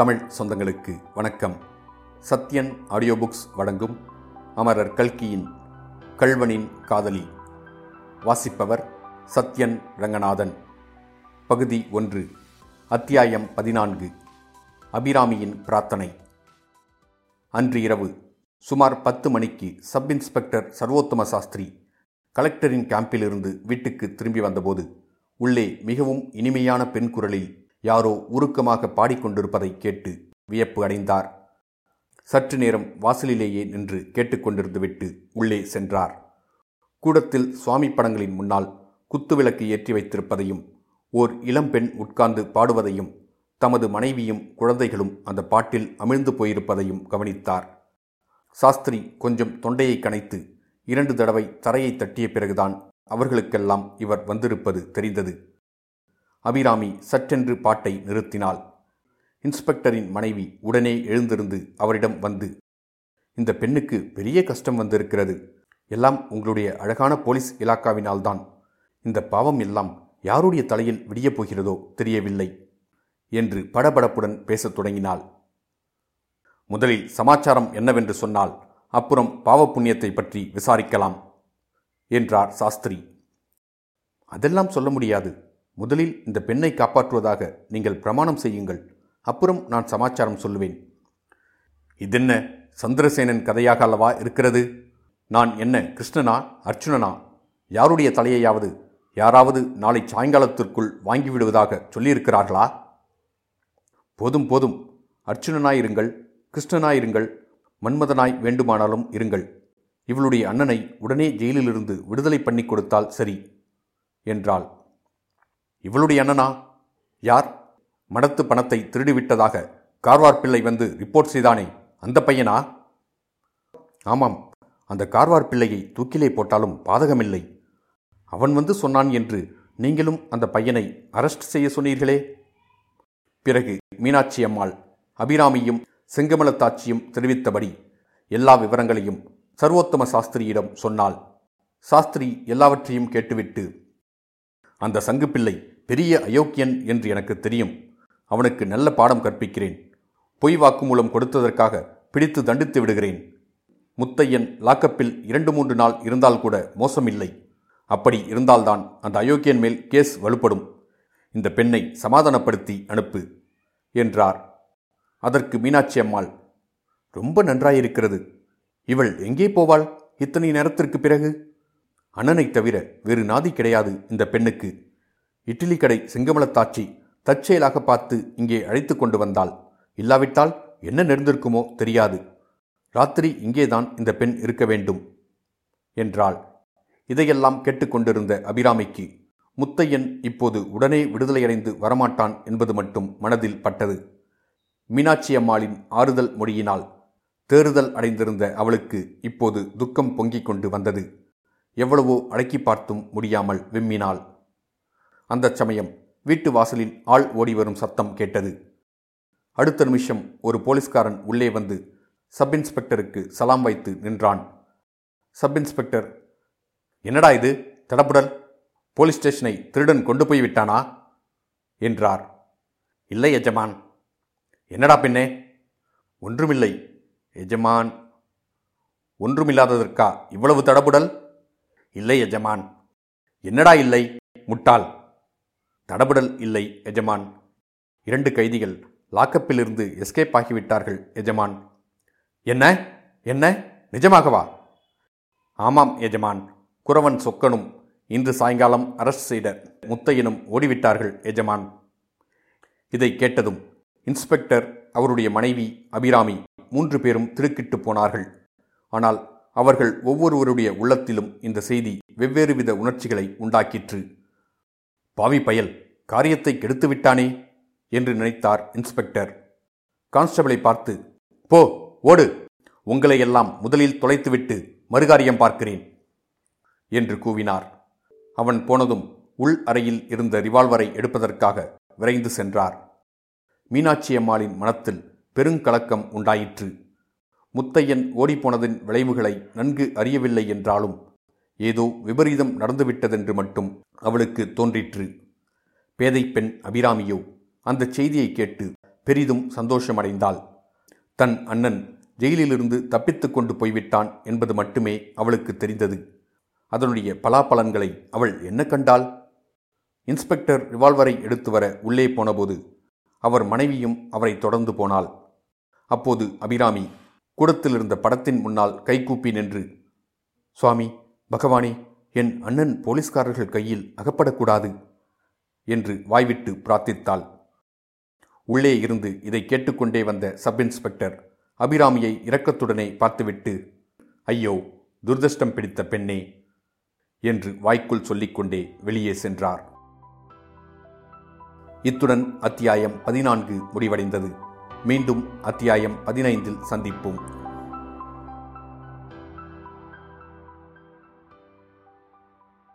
தமிழ் சொந்தங்களுக்கு வணக்கம். Sathyan audio books வழங்கும் அமரர் கல்கியின் கள்வனின் காதலி. வாசிப்பவர் சத்யன் ரங்கநாதன். பகுதி ஒன்று அத்தியாயம் பதினான்கு அபிராமியின் பிரார்த்தனை. அன்று இரவு சுமார் பத்து மணிக்கு சப் இன்ஸ்பெக்டர் சர்வோத்தம சாஸ்திரி கலெக்டரின் கேம்பிலிருந்து வீட்டுக்கு திரும்பி வந்தபோது உள்ளே மிகவும் இனிமையான பெண் குரலில் யாரோ உருக்கமாக பாடிக்கொண்டிருப்பதை கேட்டு வியப்பு அடைந்தார். சற்று நேரம் வாசலிலேயே நின்று கேட்டுக்கொண்டிருந்துவிட்டு உள்ளே சென்றார். கூடத்தில் சுவாமி படங்களின் முன்னால் குத்துவிளக்கு ஏற்றி வைத்திருப்பதையும் ஓர் இளம்பெண் உட்கார்ந்து பாடுவதையும் தமது மனைவியும் குழந்தைகளும் அந்த பாட்டில் அமிழ்ந்து போயிருப்பதையும் கவனித்தார். சாஸ்திரி கொஞ்சம் தொண்டையை கனைத்து இரண்டு தடவை தரையை தட்டிய பிறகுதான் அவர்களுக்கெல்லாம் இவர் வந்திருப்பது தெரிந்தது. அபிராமி சற்றென்று பாட்டை நிறுத்தினாள். இன்ஸ்பெக்டரின் மனைவி உடனே எழுந்திருந்து அவரிடம் வந்து இந்த பெண்ணுக்கு பெரிய கஷ்டம் வந்திருக்கிறது. எல்லாம் உங்களுடைய அழகான போலீஸ் இலாக்காவினால்தான். இந்த பாவம் எல்லாம் யாருடைய தலையில் விடியப் போகிறதோ தெரியவில்லை என்று படபடப்புடன் பேசத் தொடங்கினாள். முதலில் சமாச்சாரம் என்னவென்று சொன்னால் அப்புறம் பாவ புண்ணியத்தை பற்றி விசாரிக்கலாம் என்றார் சாஸ்திரி. அதெல்லாம் சொல்ல முடியாது. முதலில் இந்த பெண்ணை காப்பாற்றுவதாக நீங்கள் பிரமாணம் செய்யுங்கள். அப்புறம் நான் சமாச்சாரம் சொல்லுவேன். இதென்ன சந்திரசேனன் கதையாக அல்லவா இருக்கிறது? நான் என்ன கிருஷ்ணனா அர்ச்சுனனா யாருடைய தலையையாவது யாராவது நாளை சாயங்காலத்திற்குள் வாங்கிவிடுவதாக சொல்லியிருக்கிறார்களா? போதும் போதும். அர்ச்சுனனாயிருங்கள் கிருஷ்ணனாயிருங்கள் மன்மதனாய் வேண்டுமானாலும் இருங்கள். இவளுடைய அண்ணனை உடனே ஜெயிலிலிருந்து விடுதலை பண்ணி கொடுத்தால் சரி என்றாள். இவளுடைய அண்ணனா? யார்? மடத்து பணத்தை திருடிவிட்டதாக கார்வார் பிள்ளை வந்து ரிப்போர்ட் செய்தானே அந்த பையனா? ஆமாம் அந்த கார்வார் பிள்ளையை தூக்கிலே போட்டாலும் பாதகமில்லை. அவன் வந்து சொன்னான் என்று நீங்களும் அந்த பையனை அரெஸ்ட் செய்ய சொன்னீர்களே? பிறகு மீனாட்சி அம்மாள் அபிராமியும் செங்கமலத்தாட்சியும் தெரிவித்தபடி எல்லா விவரங்களையும் சர்வோத்தம சாஸ்திரியிடம் சொன்னாள். சாஸ்திரி எல்லாவற்றையும் கேட்டுவிட்டு அந்த சங்குப்பிள்ளை பெரிய அயோக்கியன் என்று எனக்கு தெரியும். அவனுக்கு நல்ல பாடம் கற்பிக்கிறேன். பொய் வாக்குமூலம் கொடுத்ததற்காக பிடித்து தண்டித்து விடுகிறேன். முத்தையன் லாக்கப்பில் இரண்டு மூன்று நாள் இருந்தால் கூட மோசமில்லை. அப்படி இருந்தால்தான் அந்த அயோக்கியன் மேல் கேஸ் வலுப்படும். இந்த பெண்ணை சமாதானப்படுத்தி அனுப்பு என்றார். அதற்கு மீனாட்சி அம்மாள் ரொம்ப நன்றாயிருக்கிறது. இவள் எங்கே போவாள்? இத்தனை நேரத்திற்கு பிறகு? அண்ணனைத் தவிர வேறு நாதி கிடையாது இந்த பெண்ணுக்கு. இட்லி கடை செங்கமலத்தாட்சி தற்செயலாக பார்த்து இங்கே அழைத்து கொண்டு வந்தாள். இல்லாவிட்டால் என்ன நேர்ந்திருக்குமோ தெரியாது. ராத்திரி இங்கேதான் இந்த பெண் இருக்க வேண்டும் என்றாள். இதையெல்லாம் கேட்டுக்கொண்டிருந்த அபிராமிக்கு முத்தையன் இப்போது உடனே விடுதலையடைந்து வரமாட்டான் என்பது மட்டும் மனதில் பட்டது. மீனாட்சி அம்மாளின் ஆறுதல் மொழியினால் தேறுதல் அடைந்திருந்த அவளுக்கு இப்போது துக்கம் பொங்கிக் கொண்டு வந்தது. எவ்வளவோ அடக்கி பார்த்தும் முடியாமல் விம்மினாள். அந்த சமயம் வீட்டு வாசலில் ஆள் ஓடி வரும் சத்தம் கேட்டது. அடுத்த நிமிஷம் ஒரு போலீஸ்காரன் உள்ளே வந்து சப் இன்ஸ்பெக்டருக்கு சலாம் வைத்து நின்றான். சப் இன்ஸ்பெக்டர் என்னடா இது? தடப்புடல் போலீஸ் ஸ்டேஷனை திருடன் கொண்டு போய் விட்டானா? என்றார். இல்லை எஜமான். என்னடா பின்னே ஒன்றுமில்லை எஜமான். ஒன்றுமில்லாததற்கா? இவ்வளவு தடபுடல்? இல்லை எஜமான். என்னடா இல்லை? முட்டாள். தடபுடல் இல்லை எஜமான். இரண்டு கைதிகள் லாக்கப்பிலிருந்து எஸ்கேப் ஆகிவிட்டார்கள் எஜமான். என்ன? என்ன? நிஜமாகவா? ஆமாம் எஜமான். குறவன் சொக்கனும் இன்று சாயங்காலம் அரஸ்ட் செய்த முத்தையனும் ஓடிவிட்டார்கள் எஜமான். இதை கேட்டதும் இன்ஸ்பெக்டர் அவருடைய மனைவி அபிராமி மூன்று பேரும் திடுக்கிட்டு போனார்கள். ஆனால் அவர்கள் ஒவ்வொருவருடைய உள்ளத்திலும் இந்த செய்தி வெவ்வேறு வித உணர்ச்சிகளை உண்டாக்கிற்று. பாவி பயல் காரியத்தை கெடுத்து விட்டானே என்று நினைத்தார் இன்ஸ்பெக்டர். கான்ஸ்டபிளை பார்த்து போ ஓடு. உங்களை எல்லாம் முதலில் தொலைத்துவிட்டு மறுகாரியம் பார்க்கிறேன் என்று கூவினார். அவன் போனதும் உள் அறையில் இருந்த ரிவால்வரை எடுப்பதற்காக விரைந்து சென்றார். மீனாட்சி அம்மாளின் மனத்தில் பெருங்கலக்கம் உண்டாயிற்று. முத்தையன் ஓடிப்போனதின் விளைவுகளை நன்கு அறியவில்லை என்றாலும் ஏதோ விபரீதம் நடந்துவிட்டதென்று மட்டும் அவளுக்கு தோன்றிற்று. பேதைப் பெண் அபிராமியோ அந்த செய்தியை கேட்டு பெரிதும் சந்தோஷமடைந்தாள். தன் அண்ணன் ஜெயிலிலிருந்து தப்பித்துக் கொண்டு போய்விட்டான் என்பது மட்டுமே அவளுக்கு தெரிந்தது. அதனுடைய பலாபலன்களை அவள் என்ன கண்டாள்? இன்ஸ்பெக்டர் ரிவால்வரை எடுத்து வர உள்ளே போனபோது அவர் மனைவியும் அவரை தொடர்ந்து போனாள். அப்போது அபிராமி கூடத்தில் இருந்த படத்தின் முன்னால் கைகூப்பி நின்று சுவாமி பகவானே என் அண்ணன் போலீஸ்காரர்கள் கையில் அகப்படக்கூடாது என்று வாய்விட்டு பிரார்த்தித்தாள். உள்ளே இருந்து இதை கேட்டுக்கொண்டே வந்த சப் இன்ஸ்பெக்டர் அபிராமியை இரக்கத்துடனே பார்த்துவிட்டு ஐயோ துர்தஷ்டம் பிடித்த பெண்ணே என்று வாய்க்குள் சொல்லிக்கொண்டே வெளியே சென்றார். இத்துடன் அத்தியாயம் பதினான்கு முடிவடைந்தது. மீண்டும் அத்தியாயம் பதினைந்தில் சந்திப்போம்.